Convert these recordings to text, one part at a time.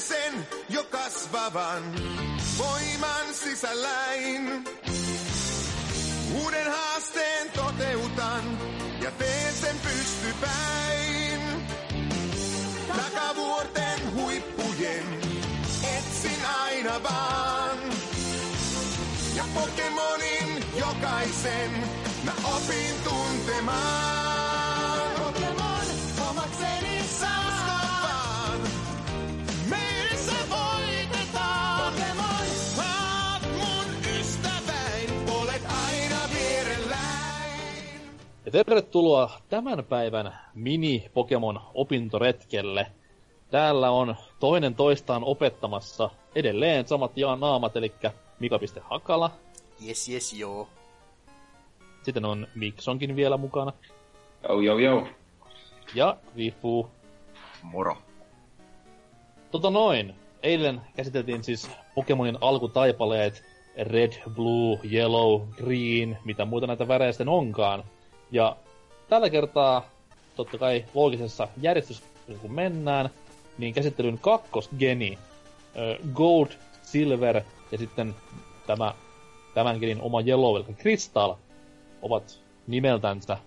sen jo kasvavan voiman sisälläin. Uuden haasteen toteutan ja teen sen pystypäin. Takavuorten huippujen etsin aina vaan. Ja Pokemonin jokaisen mä opin tuntemaan. Pokemon omakseni saan. Ja tervetuloa tämän päivän mini-Pokemon opintoretkelle. Täällä on toinen toistaan opettamassa edelleen samat jaan naamat, eli Mika.Hakala. Jes, jes, joo. Sitten on Miksonkin vielä mukana. Jou, jou, jou. Ja Vifu. Moro. Tota noin. Eilen käsiteltiin siis Pokemonin alkutaipaleet Red, Blue, Yellow, Green, mitä muuta näitä värejä sitten onkaan. Ja tällä kertaa, totta kai loogisessa järjestys kun mennään, niin käsittelyn kakkosgeni, Gold, Silver ja sitten tämä tämän genin oma Yellow, eli Crystal, ovat nimeltänsä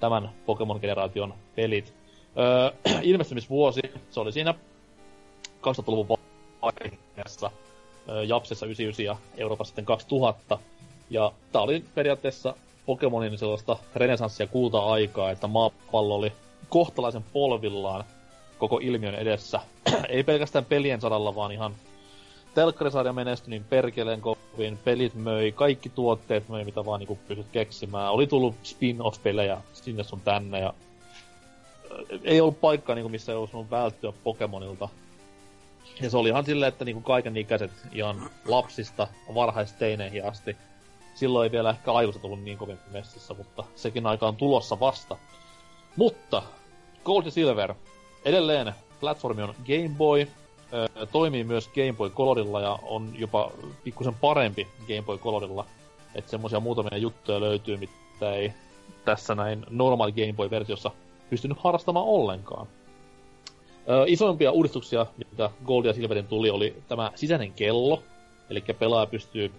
tämän Pokemon-generaation pelit. Öö, ilmestymisvuosi, se oli siinä 2000-luvun vaiheessa, öö, Japsessa 99 ja Euroopassa sitten 2000. Ja tää oli periaatteessa Pokemonin sellaista renesanssia kulta-aikaa, että maapallo oli kohtalaisen polvillaan koko ilmiön edessä. Ei pelkästään pelien saralla, vaan ihan telkkarisarja menestyi niin perkeleen kovin, pelit möi, kaikki tuotteet möi, mitä vaan niinku pystyt keksimään. Oli tullut spin-off-pelejä sinne sun tänne ja ö, ei ollut paikkaa, niinku, missä ei voinut välttyä Pokemonilta. Ja se oli ihan silleen, että niinku kaiken ikäiset ihan lapsista varhaisteineihin asti. Silloin ei vielä ehkä aikuiset ollut niin kovin messissä, mutta sekin aika on tulossa vasta. Mutta Gold ja Silver. Edelleen platformi on Game Boy, Ö, toimii myös Game Boy Colorilla ja on jopa pikkusen parempi Game Boy Colorilla. Että semmosia muutamia juttuja löytyy, mitä ei tässä näin normaali Game Boy-versiossa pystynyt harrastamaan ollenkaan. Ö, isoimpia uudistuksia, mitä Gold ja Silverin tuli, oli tämä sisäinen kello. Eli pelaaja pystyy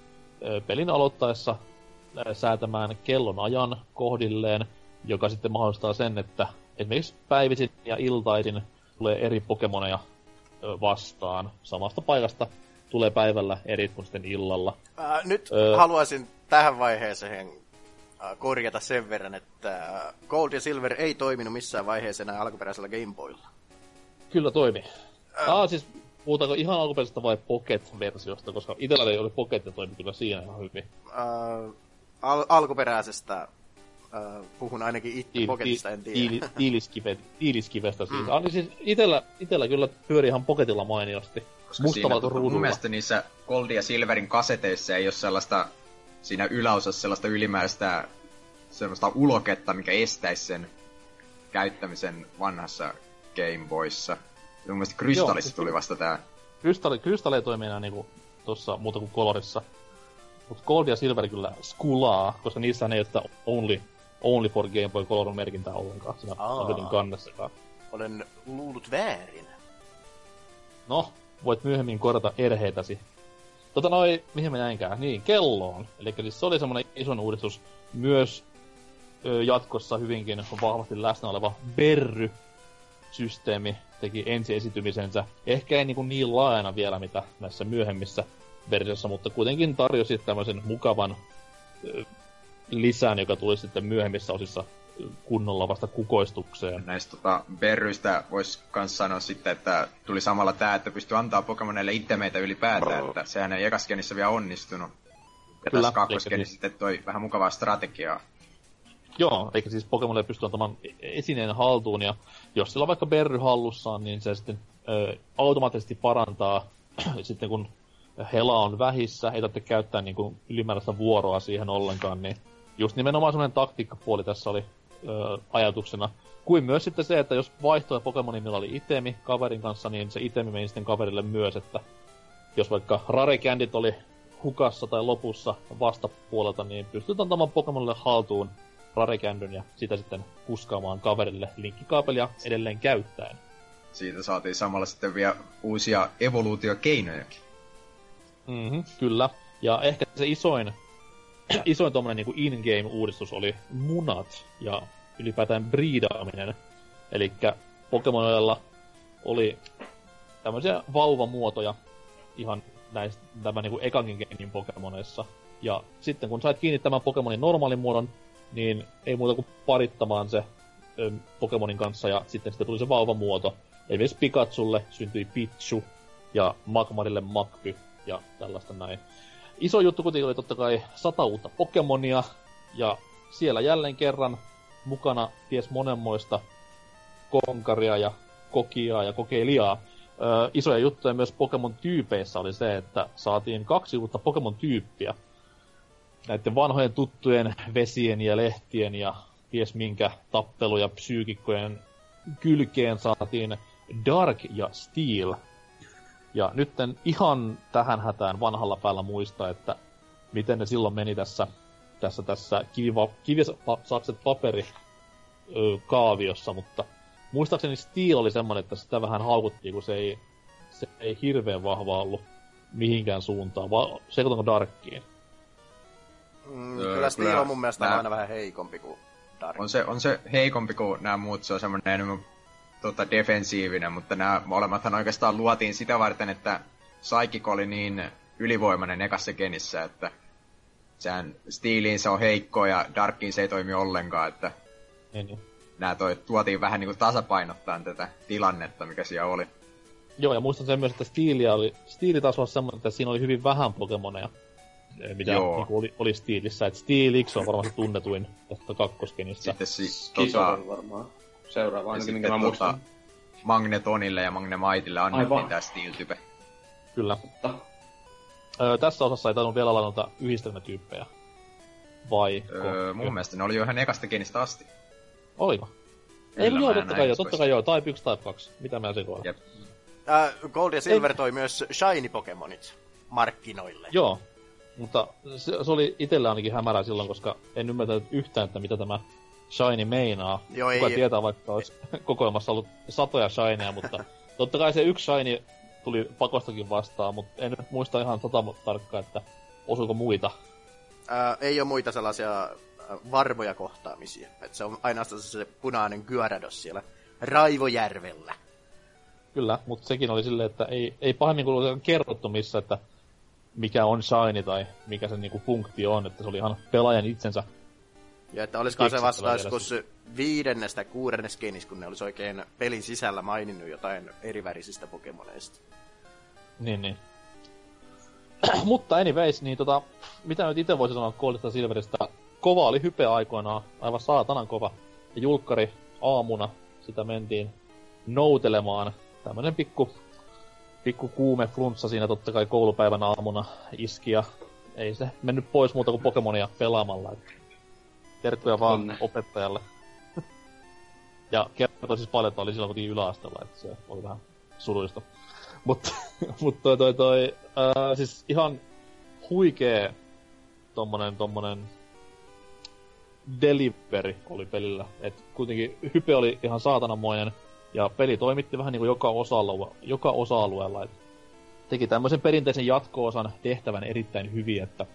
pelin aloittaessa ö, säätämään kellon ajan kohdilleen, joka sitten mahdollistaa sen, että esimerkiksi päivisin ja iltaisin tulee eri Pokemoneja ö, vastaan samasta paikasta tulee päivällä eri kuin sitten illalla. Ää, nyt Öö. haluaisin tähän vaiheeseen ää, korjata sen verran, että ää, Gold ja Silver ei toiminut missään vaiheessa enää alkuperäisellä Game Boylla. Kyllä toimi. Ah, siis puhutaanko ihan alkuperäisestä vai Pocket-versiosta, koska itellä oli Pocket ja toimi kyllä siinä ihan hyvin. Ää, al- alkuperäisestä ää, puhun ainakin itse Tiil- Pocketista, en tiedä. tiili- tiiliskive, tiiliskivestä siis. Mm. Ah, niin siis itellä, itellä kyllä pyöri ihan Pocketilla mainiosti. Koska siinä, mun ruudulla. mielestä niissä Gold ja Silverin kaseteissa ei ole sellaista, siinä yläosassa sellaista ylimääräistä sellaista uloketta, mikä estäisi sen käyttämisen vanhassa Game Boyssa. Mun mielestä Krystallissa siis tuli vasta tää. Krystalli, Krystalli ei toimi enää niinku tossa muuta kuin Colorissa. Mut Gold ja Silver kyllä skulaa, koska niissä ei ole sitä only, only for Game Boy Color merkintää ollenkaan siinä paketin kannessakaan. Olen luullut väärin. No, voit myöhemmin korjata erheitäsi. Tota noi, mihin mä jäinkään? Niin, kelloon. Eli siis se oli semmonen ison uudistus myös ö, jatkossa hyvinkin vahvasti läsnä oleva Berry-systeemi teki ensi esitymisensä. Ehkä ei niinku niin laajana vielä mitä näissä myöhemmissä versioissa, mutta kuitenkin tarjosi tämmöisen mukavan lisän, joka tuli sitten myöhemmissä osissa kunnolla vasta kukoistukseen. Näistä tota, Berryistä voisi kans sanoa sitten, että tuli samalla tää, että pystyy antaa Pokemoneille itemeitä ylipäätään, että sehän ei ekaskenissä vielä onnistunut. Ja Kyllä, tässä kakkoskenissä siis- sitten toi vähän mukavaa strategiaa. Joo, eikä siis Pokemonille pysty antamaan esineen haltuun, ja jos sillä on vaikka Berry hallussaan, niin se sitten ö, automaattisesti parantaa, sitten kun Hela on vähissä, ei tarvitse käyttää niin kuin ylimääräistä vuoroa siihen ollenkaan, niin just nimenomaan semmoinen taktiikkapuoli tässä oli ö, ajatuksena. Kuin myös sitten se, että jos vaihtoi Pokemonin, millä oli itemi kaverin kanssa, niin se itemi meni sitten kaverille myös, että jos vaikka Rarekändit oli hukassa tai lopussa vastapuolelta, niin pystyt antamaan Pokemonille haltuun Rarekändyn ja sitä sitten kuskaamaan kaverille linkkikaapelia edelleen käyttäen. siitä saatiin samalla sitten vielä uusia evoluutiokeinojakin. Mm-hmm, kyllä. Ja ehkä se isoin, isoin tuommoinen niin in-game-uudistus oli munat ja ylipäätään briidaaminen. Eli Pokemonilla oli tämmöisiä vauvamuotoja ihan näistä, tämän niin kuin ekankin gamein Pokemoneissa. Ja sitten kun sait kiinni tämän Pokemonin normaalin muodon, niin ei muuta kuin parittamaan se ö, Pokemonin kanssa ja sitten sitten tuli se vauvamuoto. Esimerkiksi Pikachulle syntyi Pichu ja Magmarille Magpy ja tällaista näin. Iso juttu kuitenkin oli totta kai sata uutta Pokemonia ja siellä jälleen kerran mukana ties monenmoista konkaria ja kokiaa ja kokeilijaa. Öö, isoja juttuja myös Pokemon-tyypeissä oli se, että saatiin kaksi uutta Pokemon-tyyppiä. Näiden vanhojen tuttujen vesien ja lehtien ja ties minkä tappelu- ja psyykikkojen kylkeen saatiin Dark ja Steel. Ja nyt ihan tähän hätään vanhalla päällä muista, että miten ne silloin meni tässä, tässä, tässä kiviva, kivisakset paperi ö, kaaviossa, mutta muistaakseni Steel oli semmonen, että sitä vähän haukuttiin, kun se ei, se ei hirveän vahva ollut mihinkään suuntaan, vaan sekoitanko Darkkiin? Mm, Öö, kyllä Steel kyllä on mun mielestä nää- aina vähän heikompi kuin Dark. On se, on se heikompi kuin nämä muut, se on semmoinen enemmän tota, defensiivinen, mutta nämä molemmathan oikeastaan luotiin sitä varten, että Psychic oli niin ylivoimainen ekassa genissä, että sehän Steeliin se on heikko ja Darkiin se ei toimi ollenkaan, että Niin, niin. nämä toi, tuotiin vähän niinku tasapainottaa tätä tilannetta, mikä siellä oli. Joo, ja muistan sen myös, että Steelia oli, Steeli taas oli semmoinen, että siinä oli hyvin vähän Pokemoneja, mitä Joo. niinku oli, oli Steelissä. Et Steelix on varmasti tunnetuin tästä kakkoskenistä. Sitten si, tota, varmaan seuraava, ja ainakin minkä mä tota, muistan. Magnetonille ja Magnemaitille annettiin Aivan. tää Steel-type. Kyllä. Mutta Öö, tässä osassa ei tainnut vielä olla noita yhdistelmätyyppejä. Vai? Öö, mun mielestä ne oli jo ihan ekasta genistä asti. Oliko? Kyllä, Ei, mä joo, totta kai joo, totta kai joo. Type 1, Type 2. Mitä mä sekoilen? Jep. Äh, Gold ja Silver toi myös Shiny Pokemonit markkinoille. Joo, mutta se, se oli itsellä ainakin hämärää silloin, koska en ymmärtänyt yhtään, että mitä tämä Shiny meinaa. Joo, Kuka ei- tietää, vaikka olisi kokoelmassa ollut satoja Shineja, mutta totta kai se yksi Shiny tuli pakostakin vastaan, mutta en nyt muista ihan tota tarkkaan, että osuiko muita. Äh, ei ole muita sellaisia varmoja kohtaamisia. Et se on ainoastaan se punainen Gyarados siellä Raivojärvellä. Kyllä, mutta sekin oli silleen, että ei, ei pahemmin kuin kerrottu missä, että mikä on Shiny tai mikä sen niinku funktio on, että se oli ihan pelaajan itsensä. Ja että olisiko se vasta joskus viidennestä kuudennes genis, kun ne olisi oikein pelin sisällä maininnut jotain erivärisistä Pokemoneista. Niin, niin. Mutta anyways, niin tota, mitä nyt itse voisin sanoa Goldista Silveristä? Kova oli hype aikoinaan, aivan saatanan kova. Ja julkkari aamuna sitä mentiin noutelemaan. Tämmönen pikku, pikku kuume flunssa siinä totta kai koulupäivän aamuna iski ja ei se mennyt pois muuta kuin Pokemonia pelaamalla. Terkkuja vaan Onne. opettajalle. ja kertoi siis paljon, että oli silloin kuitenkin yläasteella, että se oli vähän surullista. Mutta mut toi, toi, toi ää, siis ihan huikee tommonen, tommonen delivery oli pelillä. Et kuitenkin hype oli ihan saatananmoinen ja peli toimitti vähän niinku joka osa-alue, joka osa-alueella. Et teki tämmöisen perinteisen jatko-osan tehtävän erittäin hyvin, että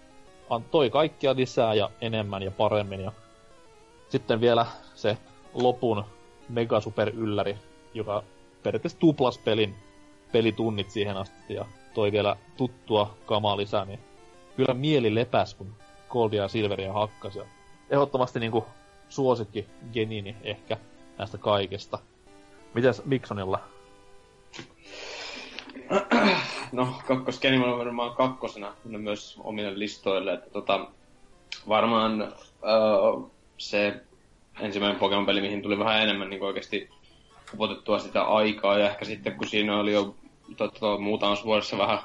antoi kaikkia lisää ja enemmän ja paremmin. Ja sitten vielä se lopun mega super ylläri, joka periaatteessa tuplas pelin pelitunnit siihen asti ja toi vielä tuttua kamaa lisää, niin kyllä mieli lepäs, kun Goldia ja Silveria hakkas. Ja ehdottomasti niinku suosikki Genini ehkä näistä kaikesta. Mitäs Miksonilla? No, kakkoskeni on varmaan kakkosena. Ne myös omille listoille, että tota, varmaan öö, se ensimmäinen Pokemon-peli, mihin tuli vähän enemmän niin oikeasti upotettua sitä aikaa, ja ehkä sitten kun siinä oli jo tota, muutamassa vuodessa vähän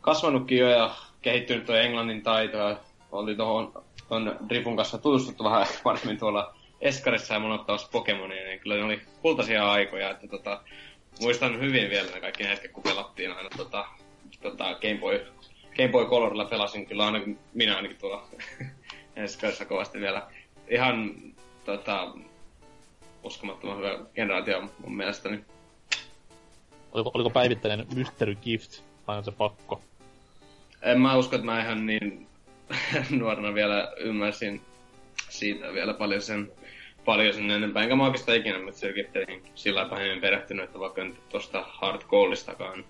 kasvanutkin jo ja kehittynyt tuo englannin taito, ja oli tuohon ton Drifun kanssa tutustuttu vähän paremmin tuolla Eskarissa ja monottamassa Pokemonia, niin kyllä ne oli kultaisia aikoja, että tota, muistan hyvin vielä ne kaikki hetket, kun pelattiin aina tota, tota Game Boy, Game Boy Colorilla pelasin kyllä ainakin, minä ainakin tuolla Eskarissa kovasti vielä. Ihan tota, uskomattoman hyvä generaatio mun mielestäni. Oliko, oliko päivittäinen Mystery Gift aina se pakko? En mä usko, että mä ihan niin nuorena vielä ymmärsin siitä vielä paljon sen paljon sen enempää. Enkä mä oikeastaan ikinä Gifteihin sillä pahemmin perehtynyt, että vaikka nyt tosta Hard Goaldistakaan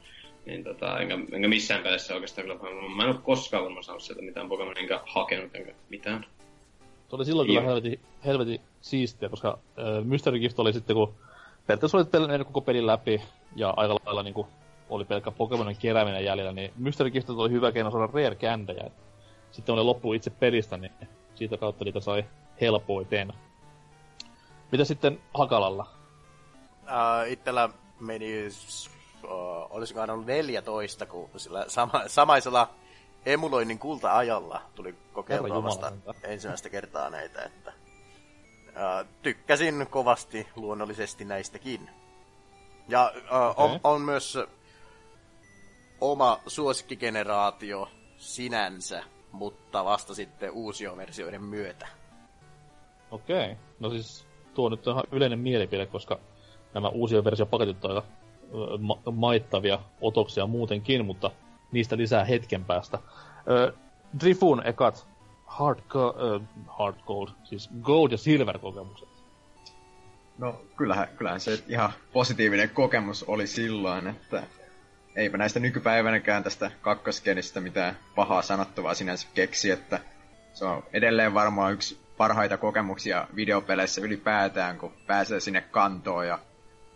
niin tota, enkä, enkä missään pelissä oikeastaan kyllä Mä en ole koskaan varmaan saanut sieltä mitään Pokemon, enkä hakenut, enkä mitään. Se oli silloin kyllä helvetin, helvetin siistiä, koska äh, Mystery Gift oli sitten, kun periaatteessa olit pelannut koko pelin läpi, ja aika lailla niin kuin, oli pelkkä Pokemonin kerääminen jäljellä, niin Mystery Gift oli hyvä keino saada rare kändejä. Sitten oli loppu itse pelistä, niin siitä kautta niitä sai helpoiten. Mitä sitten Hakalalla? Uh, itellä meni, uh, olisikohan ollut 14, kun sillä sama, samaisella emuloinnin kulta-ajalla tuli kokeiltua vasta ensimmäistä kertaa näitä, että uh, tykkäsin kovasti luonnollisesti näistäkin. Ja uh, okay. on, on myös oma suosikkigeneraatio sinänsä, mutta vasta sitten uusioversioiden myötä. Okei. Okay. No siis tuo nyt ihan yleinen mielipide, koska nämä uusia versiopaketit aika ma- maittavia otoksia muutenkin, mutta niistä lisää hetken päästä. Ö, Drifun ekat hard, go- hard gold, siis gold ja silver kokemukset. No kyllähän, kyllähän se ihan positiivinen kokemus oli silloin, että eipä näistä nykypäivänäkään tästä kakkoskenistä mitään pahaa sanottavaa sinänsä keksi, että se on edelleen varmaan yksi parhaita kokemuksia videopeleissä ylipäätään, kun pääsee sinne kantoon ja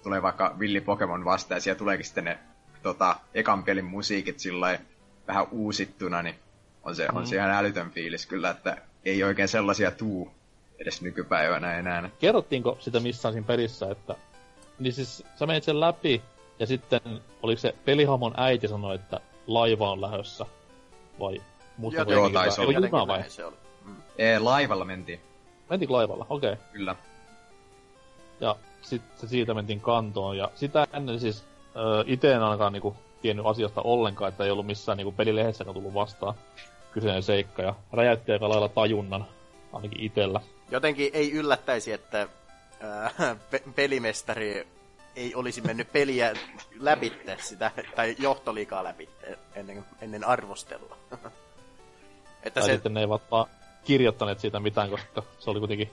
tulee vaikka Villi Pokemon vastaan ja siellä tuleekin sitten ne tota, ekan pelin musiikit sillä vähän uusittuna, niin on se, mm. on se ihan älytön fiilis kyllä, että ei oikein sellaisia tuu edes nykypäivänä enää. Kerrottiinko sitä missään siinä pelissä, että niin siis sä menit sen läpi ja sitten oliko se pelihamon äiti sanoi, että laiva on lähössä vai Mutta Joo, taisi olla. vai? Se oli. Mm. Ee, laivalla mentiin. Mentiin laivalla, okei. Okay. Kyllä. Ja sitten siitä mentiin kantoon. Ja sitä ennen siis äh, itse en ainakaan niinku tiennyt asiasta ollenkaan, että ei ollut missään niinku pelilehdessäkään tullut vastaan kyseinen seikka. Ja räjäytti aika lailla tajunnan, ainakin itellä. Jotenkin ei yllättäisi, että äh, pe- pelimestari ei olisi mennyt peliä läpitte sitä, tai johtoliikaa läpitte ennen, ennen arvostelua. että tai se... sitten ne eivät vaan kirjoittaneet siitä mitään, koska se oli kuitenkin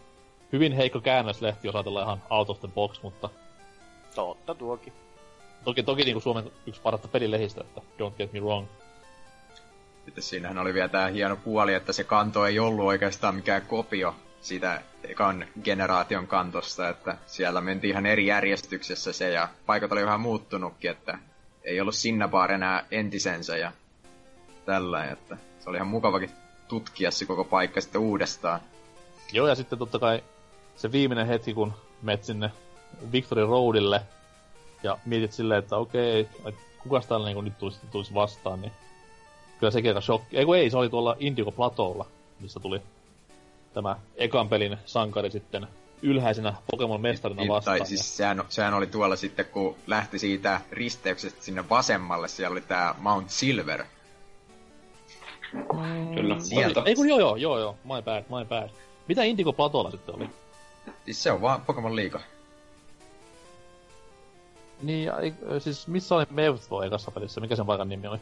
hyvin heikko käännöslehti, jos ajatellaan ihan out of the box, mutta... Totta tuokin. Toki, toki niin kuin Suomen yksi parasta pelilehistä, että don't get me wrong. Sitten siinähän oli vielä tämä hieno puoli, että se kanto ei ollut oikeastaan mikään kopio siitä ekan generaation kantosta, että siellä mentiin ihan eri järjestyksessä se ja paikat oli vähän muuttunutkin, että ei ollut Sinnabar enää entisensä ja tällä, että se oli ihan mukavakin tutkia se koko paikka sitten uudestaan. Joo, ja sitten totta kai se viimeinen hetki, kun met sinne Victory Roadille ja mietit silleen, että okei, että kukas täällä niin nyt tulisi, tulisi vastaan, niin kyllä sekin aika shokki. Ei ei, se oli tuolla Indigo Platolla, missä tuli tämä ekan pelin sankari sitten ylhäisenä Pokemon mestarina vastaan. Tai siis sehän, sehän, oli tuolla sitten, kun lähti siitä risteyksestä sinne vasemmalle, siellä oli tämä Mount Silver. Mm, Kyllä. Sieltä. Ei kun joo joo, joo joo, my bad, my bad. Mitä Indigo Platolla sitten oli? Siis se on vaan Pokemon Liiga. Niin, siis missä oli Mewtwo ekassa pelissä? Mikä sen paikan nimi oli?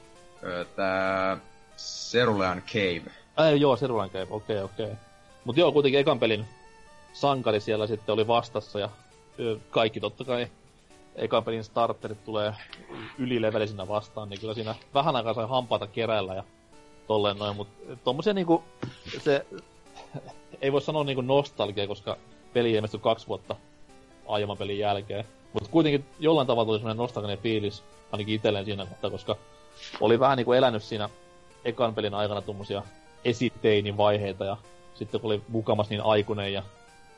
Tää... Cerulean Cave. Ai joo, Cerulean Cave, okei okay, okei. Okay. Mut joo, kuitenkin ekan pelin sankari siellä sitten oli vastassa ja kaikki totta kai ekan pelin starterit tulee ylilevelisinä vastaan, niin kyllä siinä vähän aikaa sai hampaata keräillä ja tolleen noin, mut tommosia niinku, se, ei voi sanoa niinku nostalgia, koska peli ilmestyi kaksi vuotta aiemman pelin jälkeen. Mutta kuitenkin jollain tavalla tuli semmoinen nostalginen fiilis, ainakin itselleen siinä kohtaa, koska oli vähän niinku elänyt siinä ekan pelin aikana tuommoisia esiteinin vaiheita ja sitten kun oli mukamas niin aikuinen ja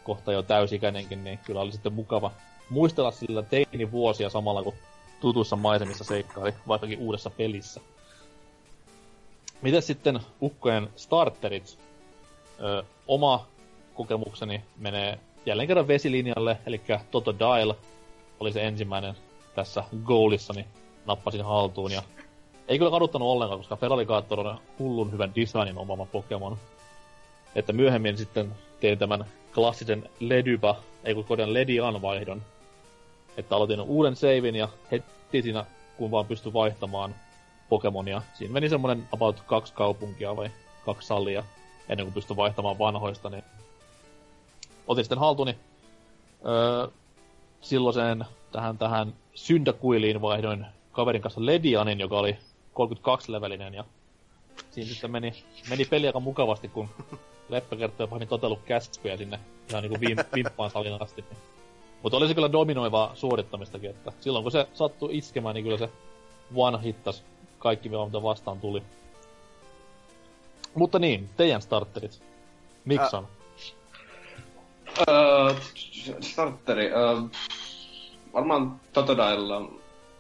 kohta jo täysikäinenkin, niin kyllä oli sitten mukava muistella sillä teini vuosia samalla kun tutuissa maisemissa seikkaili, vaikkakin uudessa pelissä. Miten sitten ukkojen starterit? Ö, oma kokemukseni menee jälleen kerran vesilinjalle, eli Toto Dial oli se ensimmäinen tässä goalissani, nappasin haltuun ja ei kyllä kaduttanut ollenkaan, koska Feraligaattor on hullun hyvän designin omama Pokemon. Että myöhemmin sitten tein tämän klassisen Ledyba, ei kun kodan Ledian vaihdon Että aloitin uuden savein ja heti siinä, kun vaan pystyi vaihtamaan Pokemonia. Siinä meni semmonen about kaksi kaupunkia vai kaksi salia ennen kuin pystyi vaihtamaan vanhoista, niin otin sitten haltuni öö, silloiseen tähän, tähän Syndakuiliin vaihdoin kaverin kanssa Ledianin, joka oli 32-levelinen ja siinä sitten meni, meni peli aika mukavasti, kun Leppä kertoi jopa niin totellut käskyjä sinne ihan niinku viim, vimppaan salin asti. Niin. Mutta oli se kyllä dominoivaa suorittamistakin, että silloin kun se sattui iskemään, niin kyllä se one hittas kaikki mitä vastaan tuli. Mutta niin, teidän starterit. Mikson. Öö, starteri. Öö, varmaan Totodilella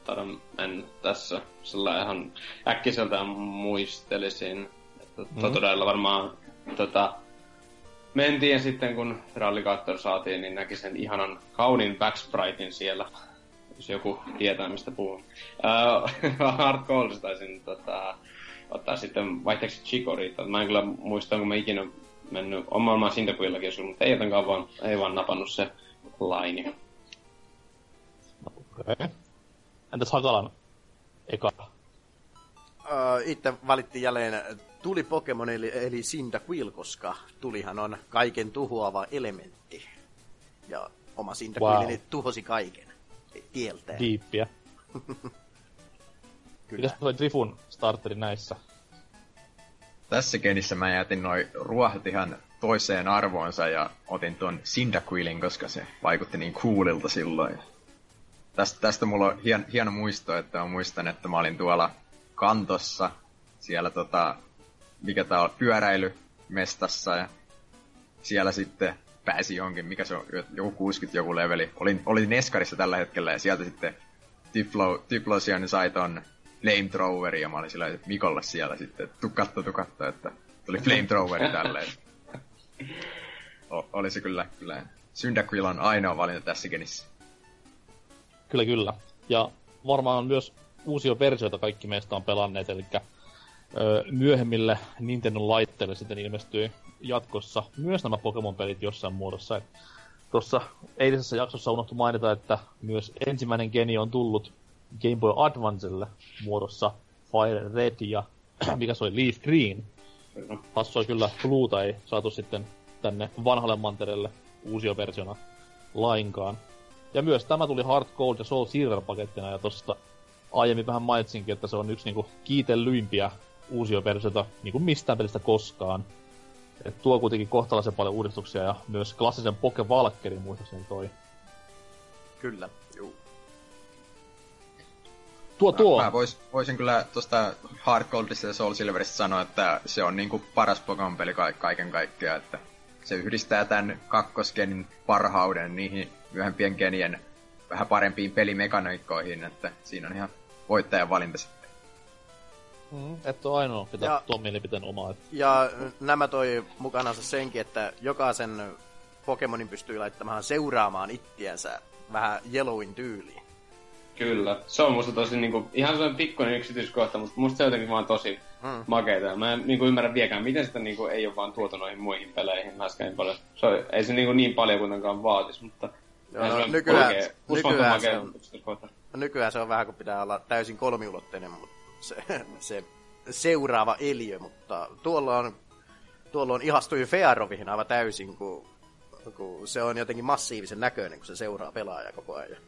taidan mennä tässä. Sillä ihan äkkiseltään muistelisin. Että Mhm. Totodilella varmaan tota, mentiin ja sitten kun Rallygator saatiin, niin näki sen ihanan kauniin backspritein siellä. Jos joku tietää, mistä puhun. Öö, Hard Goals taisin tota, ottaa sitten vaihteeksi Chikorita. Mä en kyllä muista, onko mä ikinä mennyt omaan Sindakuillakin joskus, mutta ei jotenkaan vaan, ei vaan napannut se laini. Okei. Okay. Entäs Hakalan eka? Öö, itse valittiin jälleen tuli Pokemon eli, eli Cyndaquil, koska tulihan on kaiken tuhoava elementti. Ja oma Cyndaquilini Wow. tuhosi kaiken tieltään. Diippiä. Kyllä. Mitäs toi Drifun starteri näissä? Tässä genissä mä jätin noin ruohot ihan toiseen arvoonsa ja otin ton Cyndaquilin, koska se vaikutti niin coolilta silloin. Tästä, tästä mulla on hien, hieno muisto, että mä muistan, että mä olin tuolla kantossa, siellä tota, mikä tää on, pyöräilymestassa ja siellä sitten pääsi johonkin, mikä se on, joku 60 joku leveli. Olin, olin Neskarissa tällä hetkellä ja sieltä sitten Tyflo, Tyflosian sai ton flamethroweri ja mä olin sillä että Mikolle siellä sitten, että tuu katto, että tuli flamethroweri tälleen. O, oli se kyllä, kyllä. Cyndaquil on ainoa valinta tässä genissä. Kyllä, kyllä. Ja varmaan myös uusia versioita kaikki meistä on pelanneet, eli öö, myöhemmille Nintendo-laitteille sitten ilmestyi jatkossa myös nämä Pokemon-pelit jossain muodossa. Tuossa eilisessä jaksossa unohtu mainita, että myös ensimmäinen geni on tullut Game Boy Advancelle muodossa Fire Red ja mikä se oli, Leaf Green. Hassua kyllä Bluuta ei saatu sitten tänne vanhalle mantereelle uusia versiona lainkaan. Ja myös tämä tuli Heart Gold ja Soul Silver pakettina, ja tosta aiemmin vähän mainitsinkin, että se on yksi niinku kiitellyimpiä uusia versioita niinku mistään pelistä koskaan. Et tuo kuitenkin kohtalaisen paljon uudistuksia ja myös klassisen Poke Valkkerin muistaakseni toi. Kyllä, juu. Tuo tuo! Mä vois, voisin kyllä tuosta Hard Goldista ja Soul Silverista sanoa, että se on niinku paras Pokemon-peli ka- kaiken kaikkiaan, että se yhdistää tämän kakkosgenin parhauden niihin myöhempien genien vähän parempiin pelimekaniikkoihin, että siinä on ihan voittajan valinta sitten. Mm, et ole ainoa, ketä Ja- tuon mielipiteen omaa. Ja nämä toi mukanansa senkin, että jokaisen Pokemonin pystyy laittamaan seuraamaan ittiänsä vähän Yellowin tyyliin. Kyllä. Se on musta tosi niinku, ihan sellainen pikkuinen yksityiskohta, mutta musta se on jotenkin vaan tosi Mm. makeita. Mä en niinku ymmärrä viekään, miten sitä niinku ei ole vaan tuotu noihin muihin peleihin niin paljon. Se on, ei se niinku niin paljon kuitenkaan vaatis, mutta... Joo, no, nykyään- makea- uskomaton nykyään se on-. Nykyään se on vähän kuin pitää olla täysin kolmiulotteinen, mutta se, se seuraava eliö, mutta tuolla on, tuolla on ihastui Fearovihin aivan täysin, kun, kun se on jotenkin massiivisen näköinen, kun se seuraa pelaajaa koko ajan.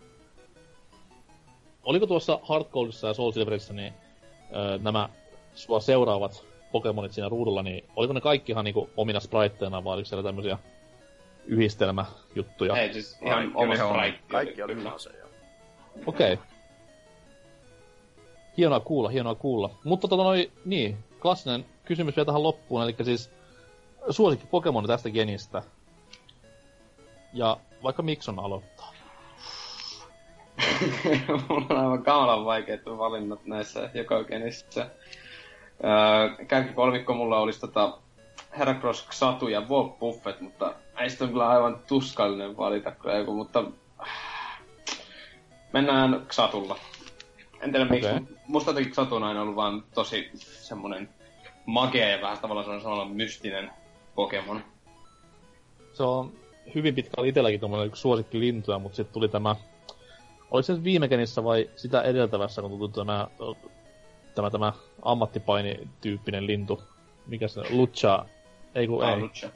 oliko tuossa Heart Goldissa ja Soul Silverissa niin öö, nämä sua seuraavat Pokemonit siinä ruudulla, niin oliko ne kaikki ihan niinku omina spriteina, vai oliko siellä tämmösiä yhdistelmäjuttuja? Ei, siis ihan oma sprite. Kaikki oli kyllä. kyllä. joo. Okei. Okay. Hienoa kuulla, hienoa kuulla. Mutta tota noi, niin, klassinen kysymys vielä tähän loppuun, eli siis suosikki Pokemon tästä genistä. Ja vaikka Mikson aloittaa. Mulla on aivan kamalan vaikeat valinnat näissä joka genissä. Öö, kärkikolmikko mulla olisi tota Heracross Xatu ja Bob Buffett, mutta näistä on kyllä aivan tuskallinen valita kyllä joku, mutta mennään Xatulla. En tiedä miksi, okay. musta jotenkin Xatu on aina ollut vaan tosi semmonen makea ja vähän tavallaan sellainen samalla mystinen Pokemon. Se on hyvin pitkällä itselläkin tommonen yksi suosikki lintuja, mutta sitten tuli tämä oliko se viime genissä vai sitä edeltävässä, kun tuli tämä, tämä, tämä ammattipaini-tyyppinen lintu, mikä se, Lucha, ei kun Ah, ei. Lucha.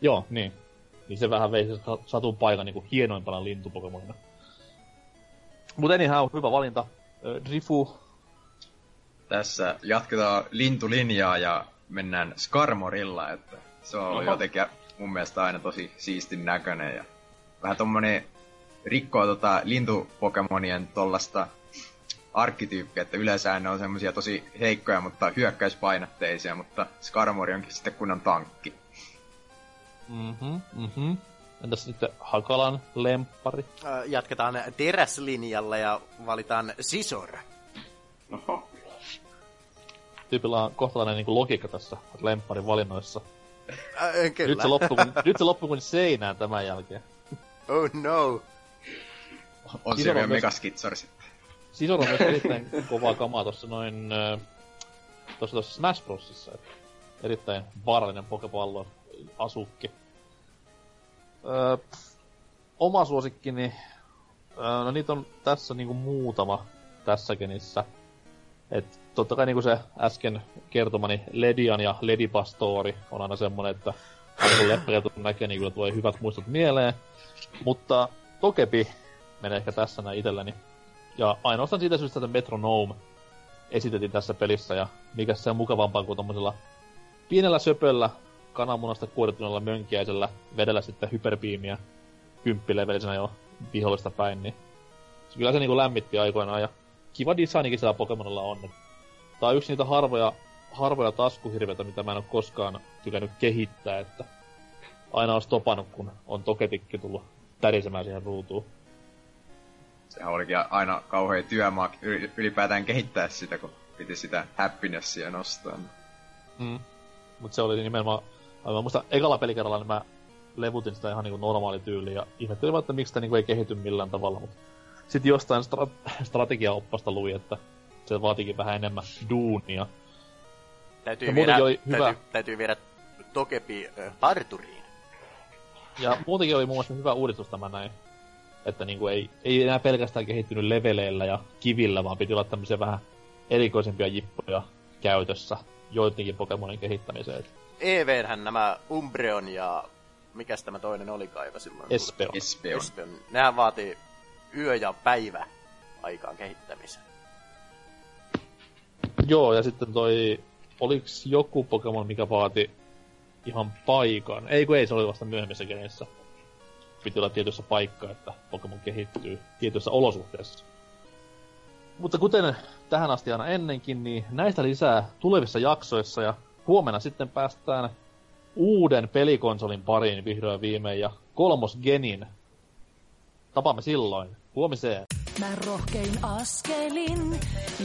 Joo, niin. Niin se vähän vei se satun paikan niin hienoimpana lintupokemonina. Mut anyhow, hyvä valinta. Ö, Drifu, Tässä jatketaan lintulinjaa ja mennään Skarmorilla, että se on Oho. jotenkin mun mielestä aina tosi siistin näköinen ja vähän tommonen rikkoo tota lintupokemonien tollasta arkkityyppiä, että yleensä ne on semmosia tosi heikkoja, mutta hyökkäyspainotteisia, mutta Skarmori onkin sitten kunnon tankki. mhm, mhm. Entäs sitten Hakalan lemppari? Ö, Jatketaan teräslinjalla ja valitaan Sisor. Oho. Tyypillä on kohtalainen niin logiikka tässä lempparin valinnoissa. Kyllä. Nyt se, loppuu, kun, nyt se loppuu kuin seinään tämän jälkeen. Oh no. On se vielä on myös- Megaskitsor sitten. Sisor on myös erittäin kovaa kamaa tuossa noin... Tuossa tuossa Smash Brosissa. Erittäin vaarallinen pokepallon asukki. Öö, oma suosikkini... Öö, no niitä on tässä niinku muutama tässä genissä. Et totta kai niinku se äsken kertomani Ledian ja Ledipastori on aina semmonen, että aina kun leppäjätut näkee, niin kyllä tulee hyvät muistot mieleen. Mutta Tokepi menee ehkä tässä näin itselläni. Ja ainoastaan siitä syystä, että Metronome esitettiin tässä pelissä, ja mikä se on mukavampaa kuin tommosella pienellä söpöllä kananmunasta kuorittuneella mönkiäisellä vedellä sitten hyperbeamia kymppilevelisenä jo vihollista päin, niin se kyllä se niinku lämmitti aikoinaan, ja kiva designikin siellä Pokemonilla on. Tää on yksi niitä harvoja, harvoja taskuhirveitä, mitä mä en ole koskaan tykännyt kehittää, että aina on stopannut, kun on toketikki tullut tärisemään siihen ruutuun. Sehän olikin aina kauhean työmaa yli- ylipäätään kehittää sitä, kun piti sitä happinessia nostaa. Mm. Mut se oli nimenomaan, mä muistan ekalla pelikerralla niin mä levutin sitä ihan niinku normaali tyyli ja ihmettelin vaan, että miksi sitä niinku ei kehity millään tavalla, mut sitten jostain stra- strategiaoppasta luin, että se vaatikin vähän enemmän duunia. Täytyy, Ja viedä, oli hyvä. täytyy, täytyy viedä Tokepi parturiin. Ja muutenkin oli muun muassa hyvä uudistus tämä näin. Että niinku ei, ei enää pelkästään kehittynyt leveleillä ja kivillä, vaan piti olla tämmöisiä vähän erikoisempia jippoja käytössä joidenkin Pokemonin kehittämiseen. Et EVhän nämä Umbreon ja... Mikäs tämä toinen olikaan, joka silloin... Espeon. Espeon. Espeon. Nehän vaatii yö ja päivä aikaan kehittämiseen. Joo, ja sitten toi... Oliks joku Pokemon, mikä vaati ihan paikan? Ei kun ei, se oli vasta myöhemmissä geneissä. Piti olla tietyssä paikka, että Pokemon kehittyy tietyissä olosuhteissa. Mutta kuten tähän asti aina ennenkin, niin näistä lisää tulevissa jaksoissa ja huomenna sitten päästään uuden pelikonsolin pariin vihdoin viimein ja kolmosgenin. Tapaamme silloin. Huomiseen. Mä rohkein askelin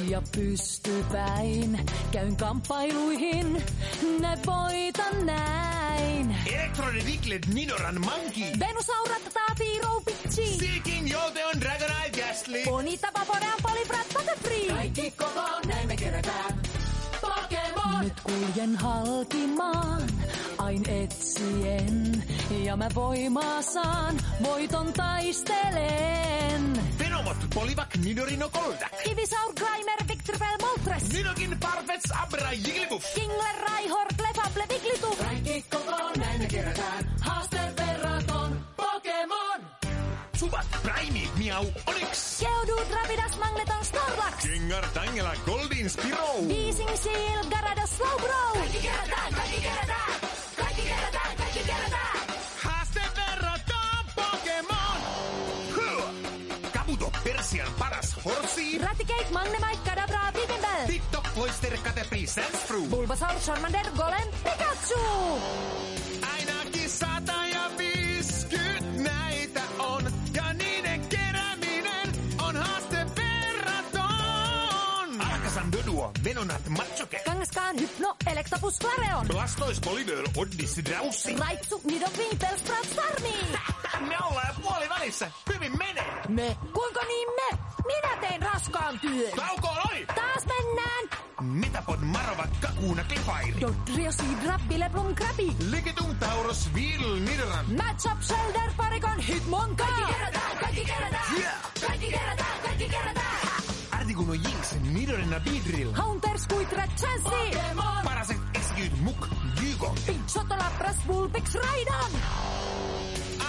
ja pystypäin. Käyn kamppailuihin, ne voitan näin. Electronic Diglett Minoran Monkey. Venusaurat taapii roupitsi. Seeking Jolte on Dragonite Ghastly. Bonita vaporean polibrat butterfree. Kaikki kokoon, näin me kerätään. Pokemon! Nyt kuljen halkimaan, ain etsien. Ja mä voimaa saan, voiton taistelen. Venomot Polivac Nidorino Goldak. Ivisaur, Grimer, Victorville, Moltres. Ninokin Parfets Abra Jigglypuff. Kingler, Raihor, Clefable, Wigglytuff. Kaikki kokoon, näin me kerätään. Haasteen verraton Pokemon. Subat Prime Miau World Rapidas Magneton Starlux. Kingartang la Golden Spiro. Bising Seal Garada Slowbro. Kaki Garada, Kaki Garada, Kaki Garada, Kaki Garada. Pokémon. Kabuto Persian Paras Horsey. Raticate Magnemite Kadabra Bigimbel. TikTok Cloister Caterpie Sandspru. Bulbasaur Charmander Golem Pikachu. Venonat Machoke, Kangaskaan, Hypno, Electabuzz, Flareon. Blastoise Polydor, Odyssey Draussi. Raitsu, Nidoqueen, Bellsprout, Starmie. Me ollaan puoli välissä, hyvin menee. Me? Kuinka niin me? Minä tein raskaan työn. Taukoon oli! Taas mennään. Metapod Marovat Kakuna Klefairi. Dodrio, Sidra, Bileblum, Krabi. Ligetum Tauros Viil Nidoran. Matchup, Shelder, Parikon, Hitmonka. Kaikki kerätään, kaikki kerätään. Yeah. Kaikki kerätään, Midorina Beedrill. Haunter, Squidrat, Chansey. Paraset Execute Muk Dygon. Pitsota, Lapras, Vulpix, Raidan.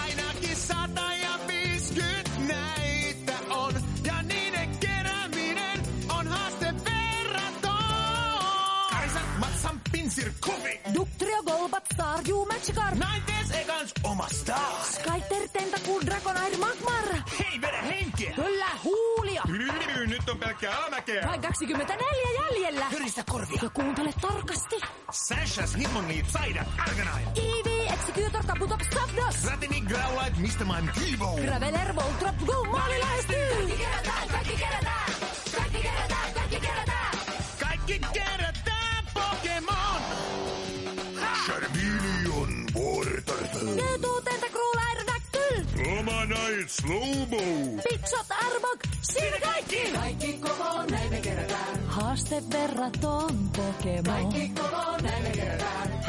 Ainakin 150 näitä on, ja niiden kerääminen on haaste verraton. Karisa, Matsan, Pinsir, Kovi. Duktrio, Golbat, Staryu, Magikarp. Ninetales Egans oma star. Skyter, Tentacool, Dragonair, Magmar. Hei, vedä henkeä. Kyllä, huulia. Nyt on pelkkää alamäkeä. Vain 24 jäljellä. Höristä korvia. Ja kuuntele tarkasti. Sashas, Hitmonlead, Psyduck, Arcanine. Eevee, Executor, Kabutops, Zapdos. Ratini, Growlite, Mr. Man, Kivo. Graveler, Voltrop, Go, maali lähestyy. Kaikki kerätään, kaikki kerätään. Kaikki kerätään, kaikki kerätään. Kaikki Omanite, Slowmo. Pitsot, Arbok. Siinä kaikki. Kaikki koko näin me kerätään. Haaste verraton Pokemon. Kaikki koko näin me kerätään.